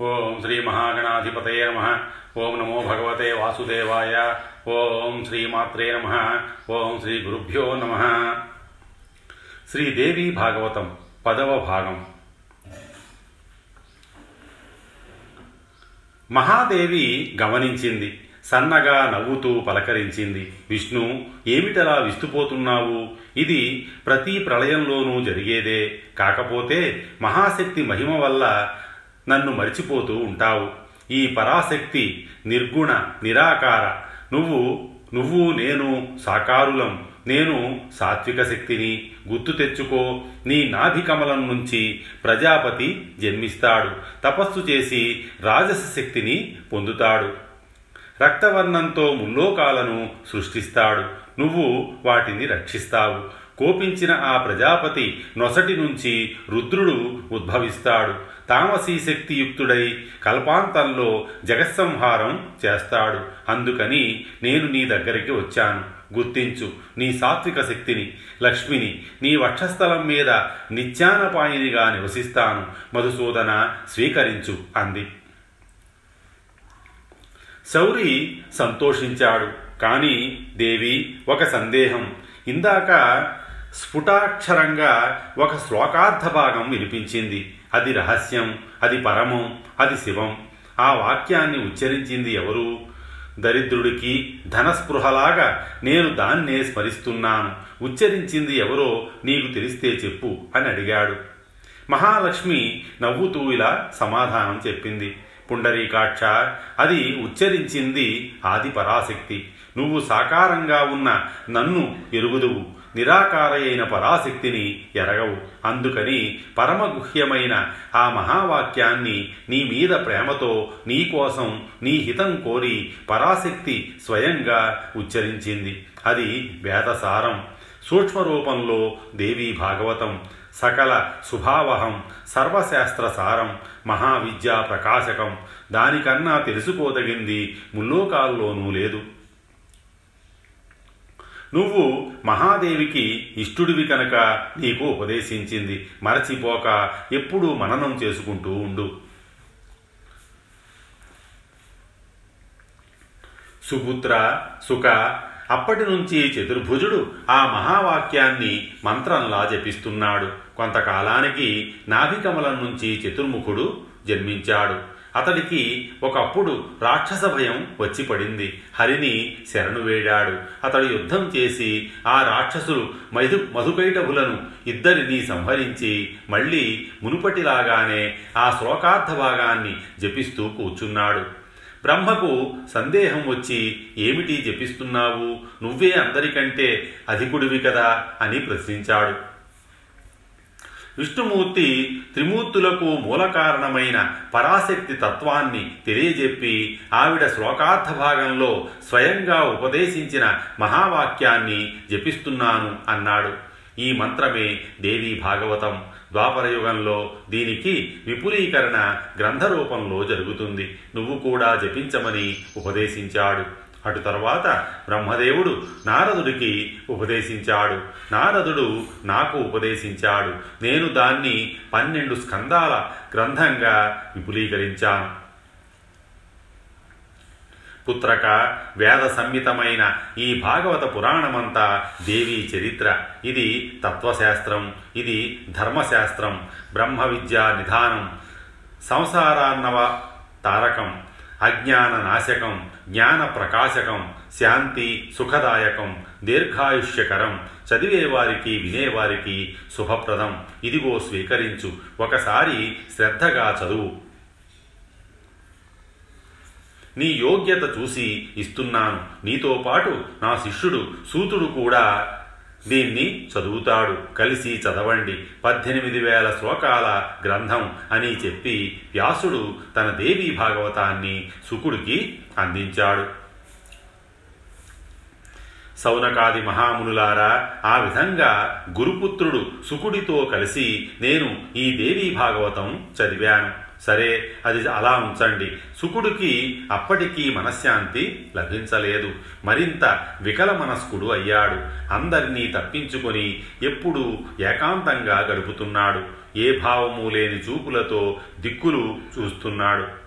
ఓం శ్రీ మహాగణాధిపతయ నమ. ఓం నమో భగవతే వాసుదేవాయ. ఓం శ్రీమాత్రే నమ. ఓం శ్రీ గురుభ్యో నమ. శ్రీదేవి భాగవతం పదవ భాగం. మహాదేవి గమనించింది సన్నగా నవ్వుతూ పలకరించింది. విష్ణు ఏమిటలా విస్తుపోతున్నావు? ఇది ప్రతి ప్రళయంలోనూ జరిగేదే. కాకపోతే మహాశక్తి మహిమ వల్ల నన్ను మరిచిపోతూ ఉంటావు. ఈ పరాశక్తి నిర్గుణ నిరాకార నువ్వు నువ్వు నేను సాకారులం. నేను సాత్విక శక్తిని గుర్తు తెచ్చుకో. నీ నాభికమలం నుంచి ప్రజాపతి జన్మిస్తాడు. తపస్సు చేసి రాజస శక్తిని పొందుతాడు. రక్తవర్ణంతో ముల్లోకాలను సృష్టిస్తాడు. నువ్వు వాటిని రక్షిస్తావు. కోపించిన ఆ ప్రజాపతి నొసటి నుంచి రుద్రుడు ఉద్భవిస్తాడు. తామసీ శక్తియుక్తుడై కల్పాంతంలో జగత్సంహారం చేస్తాడు. అందుకని నేను నీ దగ్గరికి వచ్చాను. గుర్తించు నీ సాత్విక శక్తిని లక్ష్మిని నీ వక్షస్థలం మీద నిత్యానపాయినిగా నివసిస్తాను. మధుసూదన స్వీకరించు అంది. శౌరి సంతోషించాడు. కానీ దేవి ఒక సందేహం. ఇందాక స్ఫుటాక్షరంగా ఒక శ్లోకార్థ భాగం వినిపించింది. అది రహస్యం అది పరమం అది శివం. ఆ వాక్యాన్ని ఉచ్చరించింది ఎవరు? దరిద్రుడికి ధనస్పృహలాగా నేను దాన్నే స్మరిస్తున్నాను. ఉచ్చరించింది ఎవరో నీకు తెలిస్తే చెప్పు అని అడిగాడు. మహాలక్ష్మి నవ్వుతూ ఇలా సమాధానం చెప్పింది. పుండరీకాక్ష అది ఉచ్చరించింది ఆది పరాశక్తి. నువ్వు సాకారంగా ఉన్న నన్ను ఎరుగుదువు. నిరాకారయైన పరాశక్తిని ఎరగవు. అందుకని పరమగుహ్యమైన ఆ మహావాక్యాన్ని నీ మీద ప్రేమతో నీకోసం నీ హితం కోరి పరాశక్తి స్వయంగా ఉచ్చరించింది. అది వేదసారం. సూక్ష్మరూపంలో దేవీ భాగవతం. సకల శుభావహం సర్వశాస్త్ర సారం. మహావిద్యా ప్రకాశకం. దానికన్నా తెలుసుకోదగింది ముల్లోకాల్లోనూ లేదు. నువ్వు మహాదేవికి ఇష్టుడివి కనుక నీకు ఉపదేశించింది. మరచిపోక ఎప్పుడూ మననం చేసుకుంటూ ఉండు. సుపుత్ర సుఖ అప్పటి నుంచి చతుర్భుజుడు ఆ మహావాక్యాన్ని మంత్రంలా జపిస్తున్నాడు. కొంతకాలానికి నాభికమలం నుంచి చతుర్ముఖుడు జన్మించాడు. అతడికి ఒకప్పుడు రాక్షస భయం వచ్చి పడింది. హరిని శరణు వేడాడు. అతడు యుద్ధం చేసి ఆ రాక్షసులు మధు మధుకైటభులను ఇద్దరిని సంహరించి మళ్ళీ మునుపటిలాగానే ఆ శ్లోకార్థ భాగాన్ని జపిస్తూ కూర్చున్నాడు. బ్రహ్మకు సందేహం వచ్చి ఏమిటి జపిస్తున్నావు? నువ్వే అందరికంటే అధికుడివి కదా అని ప్రశ్నించాడు. విష్ణుమూర్తి త్రిమూర్తులకు మూల కారణమైన పరాశక్తి తత్వాన్ని తెలియజెప్పి ఆవిడ శ్లోకార్థ భాగంలో స్వయంగా ఉపదేశించిన మహావాక్యాన్ని జపిస్తున్నాను అన్నాడు. ఈ మంత్రమే దేవీ భాగవతం. ద్వాపరయుగంలో దీనికి విపులీకరణ గ్రంథరూపంలో జరుగుతుంది. నువ్వు కూడా జపించమని ఉపదేశించాడు. అటు తరువాత బ్రహ్మదేవుడు నారదుడికి ఉపదేశించాడు. నారదుడు నాకు ఉపదేశించాడు. నేను దాన్ని పన్నెండు స్కందాల గ్రంథంగా విపులీకరించాను. పుత్రక వేద సంహితమైన ఈ భాగవత పురాణమంతా దేవీ చరిత్ర. ఇది తత్వశాస్త్రం ఇది ధర్మశాస్త్రం బ్రహ్మ విద్యా నిధానం సంసారాన్నవ తారకం అజ్ఞాన నాశకం జ్ఞాన ప్రకాశకం శాంతి సుఖదాయకం దీర్ఘాయుష్యకరం చదివేవారికి వినేవారికి శుభప్రదం. ఇదిగో స్వీకరించు. ఒకసారి శ్రద్ధగా చదువు. నీ యోగ్యత చూసి ఇస్తున్నాను. నీతో పాటు నా శిష్యుడు సూతుడు కూడా దీన్ని చదువుతాడు. కలిసి చదవండి. పద్దెనిమిది వేల శ్లోకాల గ్రంథం అని చెప్పి వ్యాసుడు తన దేవీ భాగవతాన్ని శుకుడికి అందించాడు. సౌనకాది మహామునులారా ఆ విధంగా గురుపుత్రుడు సుకుడితో కలిసి నేను ఈ దేవీ భాగవతం చదివాను. సరే అది అలా ఉంచండి. సుకుడికి అప్పటికీ మనశ్శాంతి లభించలేదు. మరింత వికల మనస్కుడు అయ్యాడు. అందరినీ తప్పించుకొని ఎప్పుడూ ఏకాంతంగా గడుపుతున్నాడు. ఏ భావము లేని చూపులతో దిక్కులు చూస్తున్నాడు.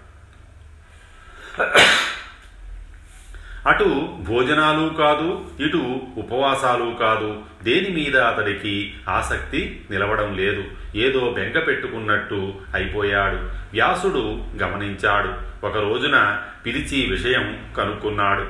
అటు భోజనాలు కాదు ఇటు ఉపవాసాలు కాదు. దేని మీద అతడికి ఆసక్తి నిలవడం లేదు. ఏదో బెంగ పెట్టుకున్నట్టు అయిపోయాడు. వ్యాసుడు గమనించాడు. ఒక రోజున పిలిచి విషయం కనుక్కున్నాడు.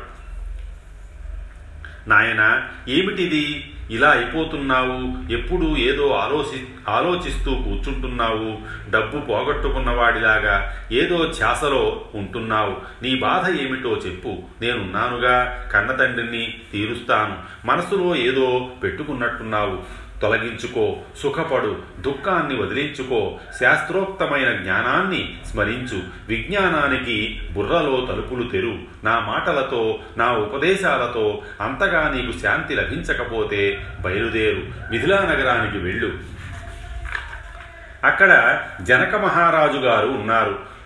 నాయన ఏమిటిది? ఇలా అయిపోతున్నావు? ఎప్పుడు ఏదో ఆలోచి ఆలోచిస్తూ కూర్చుంటున్నావు. డబ్బు పోగొట్టుకున్నవాడిలాగా ఏదో ఛాసలో ఉంటున్నావు. నీ బాధ ఏమిటో చెప్పు. నేనున్నానుగా. కన్నతండ్రిని తీరుస్తాను. మనసులో ఏదో పెట్టుకున్నట్టున్నావు. తొలగించుకో సుఖపడు దుఃఖాన్ని వదిలించుకో శాస్త్రోక్తమైన జ్ఞానాన్ని స్మరించు. విజ్ఞానానికి బుర్రలో తలుపులు తెరు. నా మాటలతో నా ఉపదేశాలతో అంతగా నీకు శాంతి లభించకపోతే బయలుదేరు. మిథిలా నగరానికి వెళ్ళు. అక్కడ జనక మహారాజు గారు ఉన్నారు.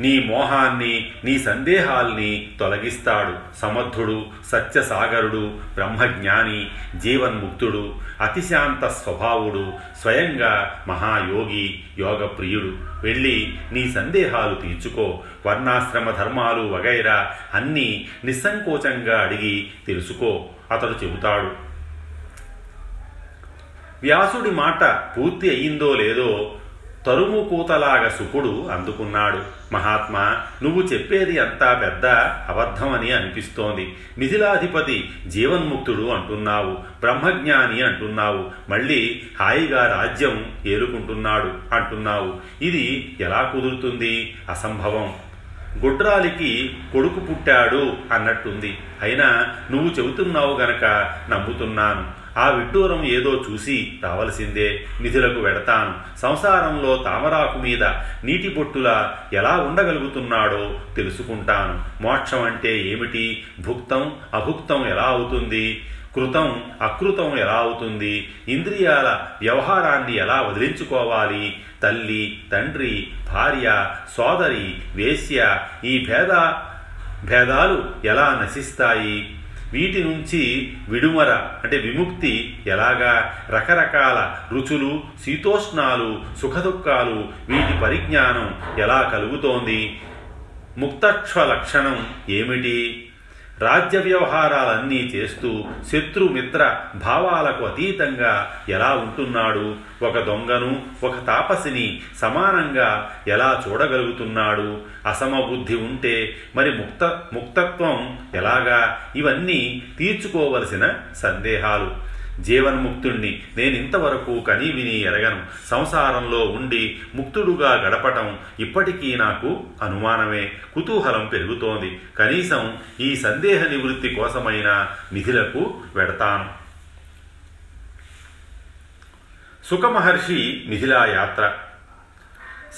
నీ మోహాన్ని నీ సందేహాల్ని తొలగిస్తాడు. సమర్థుడు సత్యసాగరుడు బ్రహ్మజ్ఞాని జీవన్ముక్తుడు అతిశాంత స్వభావుడు స్వయంగా మహాయోగి యోగప్రియుడు. వెళ్ళి నీ సందేహాలు తీర్చుకో. వర్ణాశ్రమ ధర్మాలు వగైరా అన్నీ నిస్సంకోచంగా అడిగి తెలుసుకో. అతడు చెబుతాడు. వ్యాసుడి మాట పూర్తి అయిందో లేదో తరుము కూతలాగా సుకుడు అందుకున్నాడు. మహాత్మా నువ్వు చెప్పేది అంతా పెద్ద అబద్ధమని అనిపిస్తోంది. మిథిలాధిపతి జీవన్ముక్తుడు అంటున్నావు బ్రహ్మజ్ఞాని అంటున్నావు మళ్ళీ హాయిగా రాజ్యం ఏలుకుంటున్నాడు అంటున్నావు. ఇది ఎలా కుదురుతుంది? అసంభవం. గుడ్రాలికి కొడుకు పుట్టాడు అన్నట్టుంది. అయినా నువ్వు చెబుతున్నావు గనక నమ్ముతున్నాను. ఆ విడ్డూరం ఏదో చూసి రావలసిందే నిధులకు వెడతాను. సంసారంలో తామరాకు మీద నీటి బొట్టులా ఎలా ఉండగలుగుతున్నాడో తెలుసుకుంటాను. మోక్షం అంటే ఏమిటి? భుక్తం అభుక్తం ఎలా అవుతుంది? కృతం అకృతం ఎలా అవుతుంది? ఇంద్రియాల వ్యవహారాన్ని ఎలా వదిలించుకోవాలి? తల్లి తండ్రి భార్య సోదరి వేశ్య ఈ భేద భేదాలు ఎలా నశిస్తాయి? వీటి నుంచి విడుమర అంటే విముక్తి ఎలాగా? రకరకాల రుచులు శీతోష్ణాలు సుఖదుఖాలు వీటి పరిజ్ఞానం ఎలా కలుగుతోంది? ముక్తక్ష లక్షణం ఏమిటి? రాజ్య వ్యవహారాలన్నీ చేస్తూ శత్రుమిత్ర భావాలకు అతీతంగా ఎలా ఉంటున్నాడు? ఒక దొంగను ఒక తాపసిని సమానంగా ఎలా చూడగలుగుతున్నాడు? అసమబుద్ధి ఉంటే మరి ముక్త ముక్తత్వం ఎలాగా? ఇవన్నీ తీర్చుకోవలసిన సందేహాలు. జీవన్ముక్తుణ్ణి. నేనింతవరకు కని విని ఎరగను. సంసారంలో ఉండి ముక్తుడుగా గడపటం ఇప్పటికీ నాకు అనుమానమే. కుతూహలం పెరుగుతోంది. కనీసం ఈ సందేహ నివృత్తి కోసమైన నిధులకు వెడతాను. సుఖమహర్షి మిథిలా యాత్ర.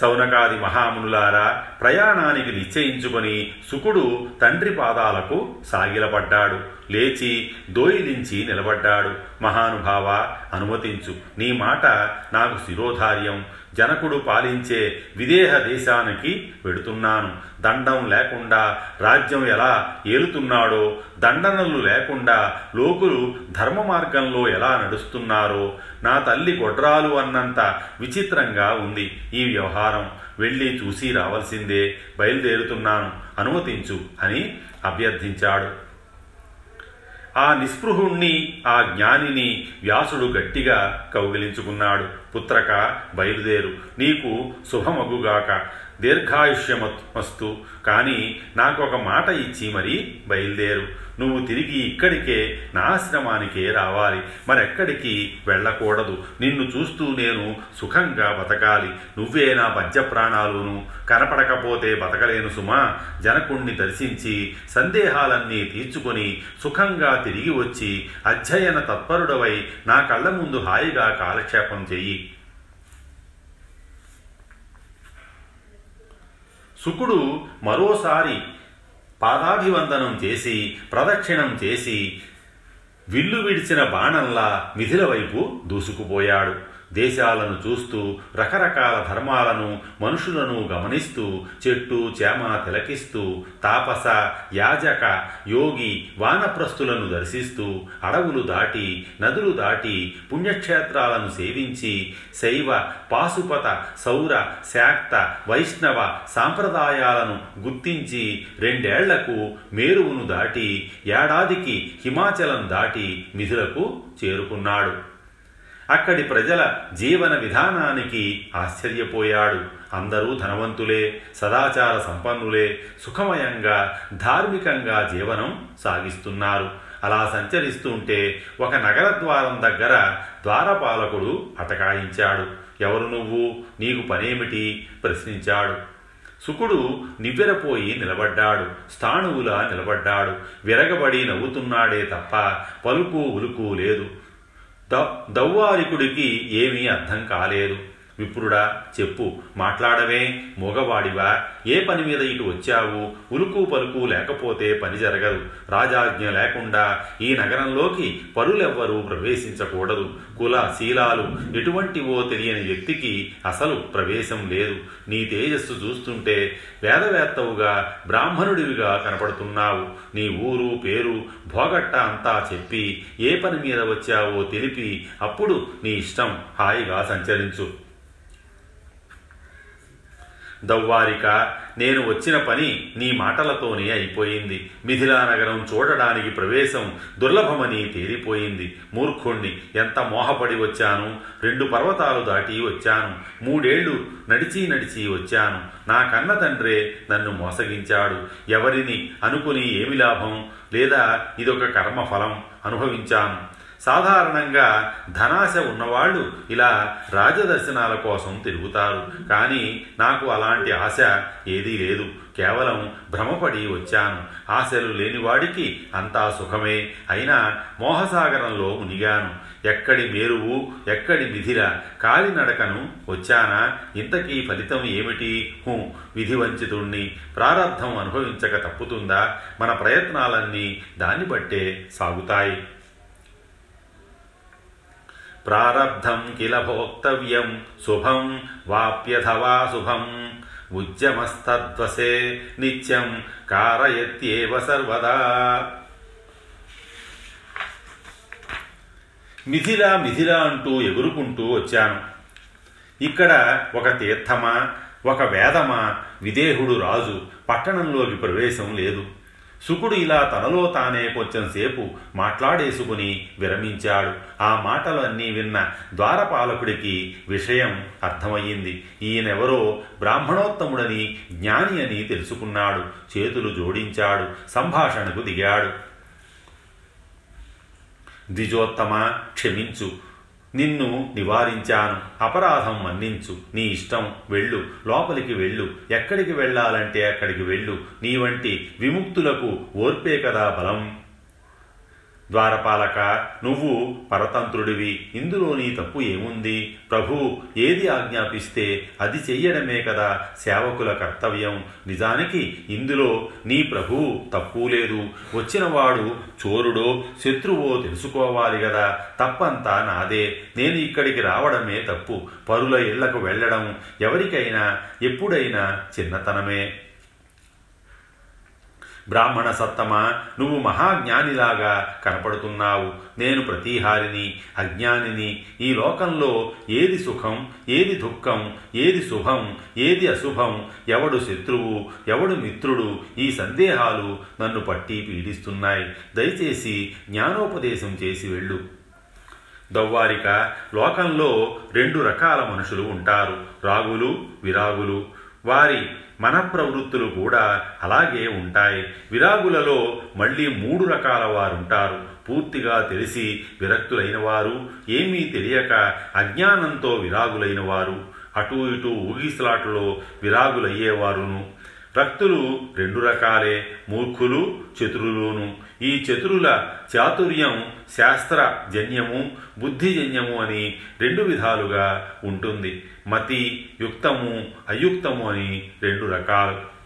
సౌనకాది మహామునులారా ప్రయాణానికి నిశ్చయించుకొని సుకుడు తండ్రి పాదాలకు సాగిలపడ్డాడు. లేచి దోయిలించి నిలబడ్డాడు. మహానుభావ అనుమతించు. నీ మాట నాకు శిరోధార్యం. జనకుడు పాలించే విదేహ దేశానికి వెడుతున్నాను. దండం లేకుండా రాజ్యం ఎలా ఏలుతున్నాడో దండనలు లేకుండా లోకులు ధర్మ మార్గంలో ఎలా నడుస్తున్నారో నా తల్లి గొడ్రాలు అన్నంత విచిత్రంగా ఉంది ఈ వ్యవహారం. వెళ్ళి చూసి రావాల్సిందే. బయలుదేరుతున్నాను. అనుమతించు అని అభ్యర్థించాడు. ఆ నిస్పృహుణ్ణి ఆ జ్ఞానిని వ్యాసుడు గట్టిగా కౌగిలించుకున్నాడు. పుత్రక బయలుదేరు. నీకు శుభమగుగాక. దీర్ఘాయుష్యమస్తు. కానీ నాకు ఒక మాట ఇచ్చి మరీ బయలుదేరు. నువ్వు తిరిగి ఇక్కడికే నా ఆశ్రమానికే రావాలి. మరెక్కడికి వెళ్ళకూడదు. నిన్ను చూస్తూ నేను సుఖంగా బతకాలి. నువ్వే నా ప్రాణాలును కనపడకపోతే బతకలేను సుమా. జనకుణ్ణి దర్శించి సందేహాలన్నీ తీర్చుకొని సుఖంగా తిరిగి వచ్చి అధ్యయన తత్పరుడవై నా కళ్ళ ముందు హాయిగా కాలక్షేపం చెయ్యి. సుకుడు మరోసారి పాదాభివందనం చేసి ప్రదక్షిణం చేసి విల్లు విడిచిన బాణంలా మిథిల వైపు దూసుకుపోయాడు. దేశాలను చూస్తూ రకరకాల ధర్మాలను మనుషులను గమనిస్తూ చెట్టు చేమ తిలకిస్తూ తాపస యాజక యోగి వానప్రస్థులను దర్శిస్తూ అడవులు దాటి నదులు దాటి పుణ్యక్షేత్రాలను సేవించి శైవ పాశుపత సౌర శాక్త వైష్ణవ సాంప్రదాయాలను గుర్తించి రెండేళ్ళకు మేరువును దాటి ఏడాదికి హిమాచలం దాటి మిథులకు చేరుకున్నాడు. అక్కడి ప్రజల జీవన విధానానికి ఆశ్చర్యపోయాడు. అందరూ ధనవంతులే సదాచార సంపన్నులే సుఖమయంగా ధార్మికంగా జీవనం సాగిస్తున్నారు. అలా సంచరిస్తుంటే ఒక నగర ద్వారం దగ్గర ద్వారపాలకుడు అటకాయించాడు. ఎవరు నువ్వు? నీకు పనేమిటి? ప్రశ్నించాడు. సుకుడు నివ్వెరపోయి నిలబడ్డాడు. స్థాణువులా నిలబడ్డాడు. విరగబడి నవ్వుతున్నాడే తప్ప పలుకు ఉలుకు లేదు. దౌవారికుడికి ఏమీ అర్థం కాలేదు. విప్రుడా చెప్పు మాట్లాడవే మూగవాడివా ఏ పని మీద ఇటు వచ్చావు? ఉలుకు పలుకు లేకపోతే పని జరగదు రాజాజ్ఞ లేకుండా ఈ నగరంలోకి పరులెవ్వరూ ప్రవేశించకూడదు. కుల శీలాలు ఎటువంటివో తెలియని వ్యక్తికి అసలు ప్రవేశం లేదు. నీ తేజస్సు చూస్తుంటే వేదవేత్తవుగా బ్రాహ్మణుడివిగా కనపడుతున్నావు. నీ ఊరు పేరు భోగట్ట అంతా చెప్పి ఏ పని మీద వచ్చావో తెలిపి అప్పుడు నీ ఇష్టం హాయిగా సంచరించు. దవ్వారిక నేను వచ్చిన పని నీ మాటలతోనే అయిపోయింది. మిథిలా నగరం చూడడానికి ప్రవేశం దుర్లభమని తేలిపోయింది. మూర్ఖుణ్ణి ఎంత మోహపడి వచ్చాను? రెండు పర్వతాలు దాటి వచ్చాను. మూడేళ్ళు నడిచి నడిచి వచ్చాను. నా కన్న తండ్రే నన్ను మోసగించాడు. ఎవరిని అనుకుని ఏమి లాభం? లేదా ఇదొక కర్మఫలం? అనుభవించాను. సాధారణంగా ధనాశ ఉన్నవాళ్ళు ఇలా రాజదర్శనాల కోసం తిరుగుతారు. కానీ నాకు అలాంటి ఆశ ఏదీ లేదు. కేవలం భ్రమపడి వచ్చాను. ఆశలు లేనివాడికి అంతా సుఖమే. అయినా మోహసాగరంలో మునిగాను. ఎక్కడి మేరువు ఎక్కడి మిథిల కాలినడకను వచ్చానా? ఇంతకీ ఫలితం ఏమిటి? హూ విధివంచితుణ్ణి ప్రారంధం అనుభవించక తప్పుతుందా? మన ప్రయత్నాలన్నీ దాన్ని బట్టే సాగుతాయి. ప్రారబ్ధం కిల భోక్తవ్యం శుభం వాప్యథవా శుభం. ఉద్యమస్తద్వసే నిత్యం కారయత్యేవ సర్వదా. మిథిలా మిథిలా అంటూ ఎగురుకుంటూ వచ్చాను. ఇక్కడ ఒక తీర్థమా ఒక వేదమా విదేహుడు రాజు పట్టణంలోకి ప్రవేశం లేదు. సుకుడు ఇలా తనలో తానే కొంచెంసేపు మాట్లాడేసుకుని విరమించాడు. ఆ మాటలు అన్నీ విన్న ద్వారపాలకుడికి విషయం అర్థమయ్యింది. ఈయనెవరో బ్రాహ్మణోత్తముడని జ్ఞాని అని తెలుసుకున్నాడు. చేతులు జోడించాడు. సంభాషణకు దిగాడు. ద్విజోత్తమ క్షమించు. నిన్ను నివారించాను. అపరాధం మన్నించు. నీ ఇష్టం వెళ్ళు. లోపలికి వెళ్ళు. ఎక్కడికి వెళ్ళాలంటే అక్కడికి వెళ్ళు. నీ వంటి విముక్తులకు ఓర్పే కదా బలం. ద్వారపాలక నువ్వు పరతంత్రుడివి. ఇందులో నీ తప్పు ఏముంది? ప్రభు ఏది ఆజ్ఞాపిస్తే అది చెయ్యడమే కదా సేవకుల కర్తవ్యం. నిజానికి ఇందులో నీ ప్రభు తప్పు లేదు. వచ్చినవాడు చోరుడో శత్రువో తెలుసుకోవాలి కదా. తప్పంతా నాదే. నేను ఇక్కడికి రావడమే తప్పు. పరుల ఇళ్ళకు వెళ్ళడం ఎవరికైనా ఎప్పుడైనా చిన్నతనమే. బ్రాహ్మణ సత్తమా నువ్వు మహాజ్ఞానిలాగా కనపడుతున్నావు. నేను ప్రతీహారిని అజ్ఞానిని. ఈ లోకంలో ఏది సుఖం ఏది దుఃఖం ఏది శుభం ఏది అశుభం ఎవడు శత్రువు ఎవడు మిత్రుడు ఈ సందేహాలు నన్ను పట్టి పీడిస్తున్నాయి. దయచేసి జ్ఞానోపదేశం చేసి వెళ్ళు. దౌవారిక లోకంలో రెండు రకాల మనుషులు ఉంటారు. రాగులు విరాగులు. వారి మన ప్రవృత్తులు కూడా అలాగే ఉంటాయి. విరాగులలో మళ్ళీ మూడు రకాల వారుంటారు. పూర్తిగా తెలిసి విరక్తులైన వారు ఏమీ తెలియక అజ్ఞానంతో విరాగులైన వారు అటు ఇటు ఊగిసలాటలో విరాగులయ్యేవారును. రక్తులు రెండు రకాలే మూర్ఖులు చతురులును ఈ చతురుల చాతుర్యం శాస్త్ర జన్యము బుద్ధిజన్యము అని రెండు విధాలుగా ఉంటుంది. మతి యుక్తము అయుక్తము అని రెండు రకాలు.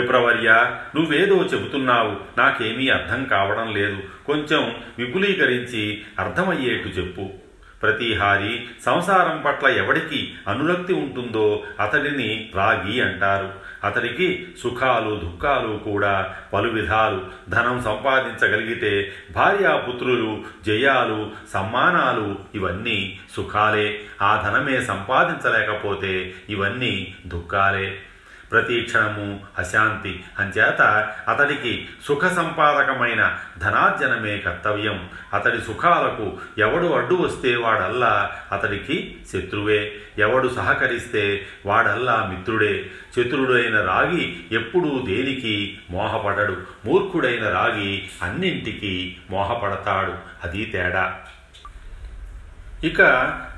విప్రవర్య నువ్వేదో చెబుతున్నావు నాకేమీ అర్థం కావడం లేదు. కొంచెం విపులీకరించి అర్థమయ్యేట్టు చెప్పు. ప్రతిహారి సంసారం పట్ల ఎవడికి అనురక్తి ఉంటుందో అతడిని రాగి అంటారు. అతడికి సుఖాలు దుఃఖాలు కూడా పలు విధాలు ధనం సంపాదించగలిగితే భార్యాపుత్రులు జయాలు సమ్మానాలు ఇవన్నీ సుఖాలే. ఆ ధనమే సంపాదించలేకపోతే ఇవన్నీ దుఃఖాలే. ప్రతి క్షణము అశాంతి. అంచేత అతడికి సుఖ సంపాదకమైన ధనార్జనమే కర్తవ్యం. అతడి సుఖాలకు ఎవడు అడ్డు వస్తే వాడల్లా అతడికి శత్రువే. ఎవడు సహకరిస్తే వాడల్లా మిత్రుడే. చతురుడైన రాగి ఎప్పుడూ దేనికి మోహపడడు. మూర్ఖుడైన రాగి అన్నింటికి మోహపడతాడు. అది తేడా. ఇక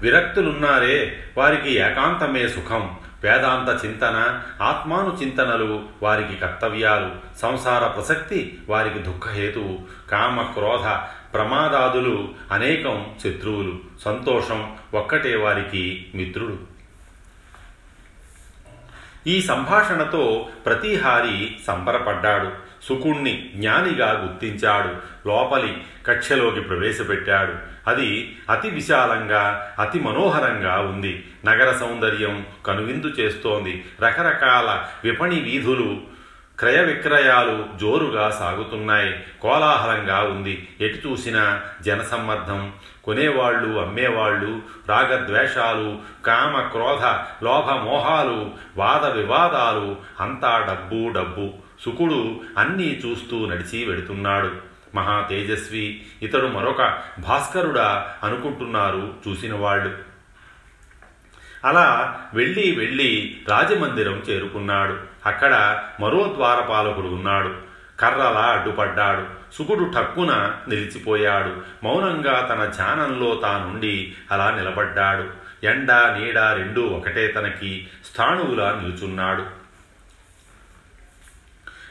విరక్తులున్నారే వారికి ఏకాంతమే సుఖం. వేదాంత చింతన ఆత్మాను చింతనలు వారికి కర్తవ్యాలు సంసార ప్రసక్తి వారికి దుఃఖహేతువు కామ క్రోధ ప్రమాదాదులు అనేకం శత్రువులు సంతోషం ఒక్కటే వారికి మిత్రుడు. ఈ సంభాషణతో ప్రతిహారి సంబరపడ్డాడు. సుకుణ్ణి జ్ఞానిగా గుర్తించాడు. లోపలి కక్షలోకి ప్రవేశపెట్టాడు. అది అతి విశాలంగా అతి మనోహరంగా ఉంది. నగర సౌందర్యం కనువిందు చేస్తోంది. రకరకాల విపణి వీధులు క్రయ విక్రయాలు జోరుగా సాగుతున్నాయి. కోలాహలంగా ఉంది. ఎటు చూసినా జనసమ్మర్ధం కొనేవాళ్ళు అమ్మేవాళ్ళు రాగద్వేషాలు కామ క్రోధ లోభ మోహాలు వాద వివాదాలు అంతా డబ్బు డబ్బు. సుకుడు అన్నీ చూస్తూ నడిచి వెడుతున్నాడు. మహా తేజస్వి. ఇతడు మరొక భాస్కరుడా అనుకుంటున్నారు చూసిన వాళ్ళు అలా వెళ్ళి వెళ్ళి రాజమందిరం చేరుకున్నాడు. అక్కడ మరో ద్వారపాలకుడు ఉన్నాడు. కర్రలా అడ్డుపడ్డాడు. సుకుడు ఠక్కున నిలిచిపోయాడు. మౌనంగా తన ధ్యానంలో తానుండి అలా నిలబడ్డాడు. ఎండ నీడ రెండూ ఒకటే తనకి. స్థాణువులా నిలుచున్నాడు.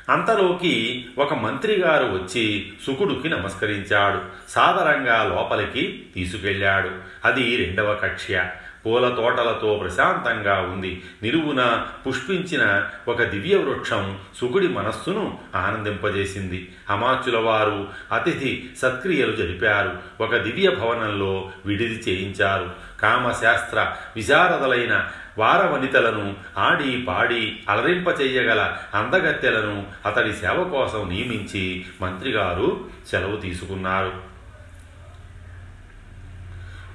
అంతలోకి ఒక మంత్రి గారు వచ్చి సుకుడుకి నమస్కరించాడు. సాదరంగా లోపలికి తీసుకెళ్ళాడు. అది రెండవ కక్ష్య. పూల తోటలతో ప్రశాంతంగా ఉంది. నిలువున పుష్పించిన ఒక దివ్య వృక్షం సుకుడి మనస్సును ఆనందింపజేసింది. అమాచుల వారు అతిథి సత్క్రియలు జరిపారు. ఒక దివ్య భవనంలో విడిది చేయించారు. కామశాస్త్ర విశారదలైన వారవనితలను ఆడి పాడి అలరింపచేయగల అందగత్తెలను అతడి సేవ కోసం నియమించి మంత్రిగారు సెలవు తీసుకున్నారు.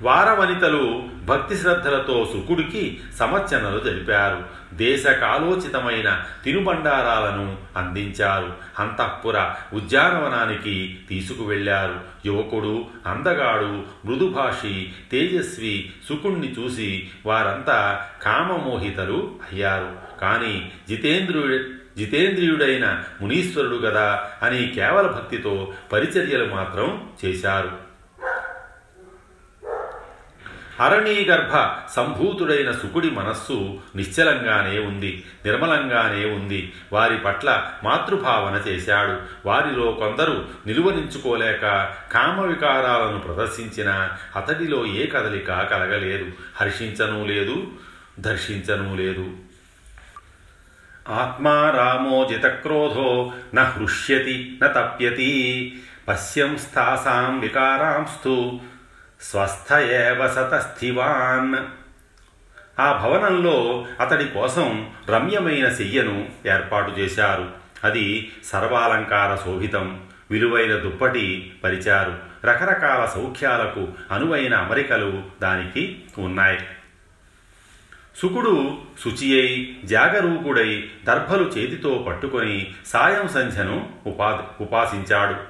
వారవనితలు భక్తి శ్రద్ధలతో సుకుడికి సమర్చనలు జరిపారు దేశకాలోచితమైన తినుబండారాలను అందించారు. అంతఃపుర ఉద్యానవనానికి తీసుకువెళ్ళారు. యువకుడు అందగాడు మృదుభాషి తేజస్వి సుకుణ్ణి చూసి వారంతా కామమోహితలు అయ్యారు. కానీ జితేంద్రుడు జితేంద్రియుడైన మునీశ్వరుడు గదా అని కేవల భక్తితో పరిచర్యలు మాత్రం చేశారు. అరణీగర్భ సంభూతుడైన సుకుడి మనస్సు నిశ్చలంగానే ఉంది నిర్మలంగానే ఉంది. వారి పట్ల మాతృభావన చేశాడు. వారిలో కొందరు నిలువనించుకోలేక కామవికారాలను ప్రదర్శించిన అతడిలో ఏ కదలిక కలగలేదు. హర్షించనూ లేదు దర్శించనూ లేదు. ఆత్మా రామో జితక్రోధో న హృష్యతి న తప్యతి. పశ్యంస్థాసాం వికారాంస్తు స్వస్థయేవ సతస్థివాన్. ఆ భవనంలో అతడి కోసం రమ్యమైన శయ్యను ఏర్పాటు చేశారు. అది సర్వాలంకార శోభితం విలువైన దుప్పటి పరిచారు. రకరకాల సౌఖ్యాలకు అనువైన అమరికలు దానికి ఉన్నాయి. సుకుడు శుచియై జాగరూకుడై దర్భలు చేతితో పట్టుకొని సాయం సంధ్యను ఉపా ఉపాసించాడు.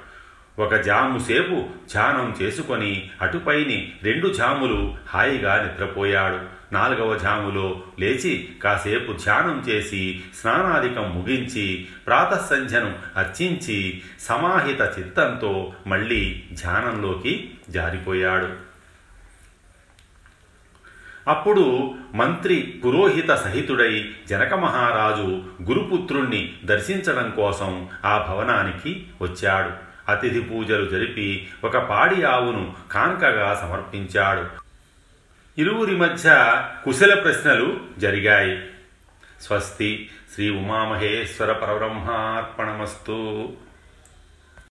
ఒక జాము సేపు ధ్యానం చేసుకొని అటుపైని రెండు జాములు హాయిగా నిద్రపోయాడు. నాలుగవ జాములో లేచి కాసేపు ధ్యానం చేసి స్నానాధికం ముగించి ప్రాతసంధ్యను అర్చించి సమాహిత చిత్తంతో మళ్ళీ ధ్యానంలోకి జారిపోయాడు. అప్పుడు మంత్రి పురోహిత సహితుడై జనక మహారాజు గురుపుత్రుణ్ణి దర్శించడం కోసం ఆ భవనానికి వచ్చాడు. అతిథి పూజలు జరిపి ఒక పాడి ఆవును కాంకగా సమర్పించాడు. ఇరువురి మధ్య కుశల ప్రశ్నలు జరిగాయి. స్వస్తి శ్రీ ఉమామహేశ్వర పరబ్రహ్మార్పణమస్తు.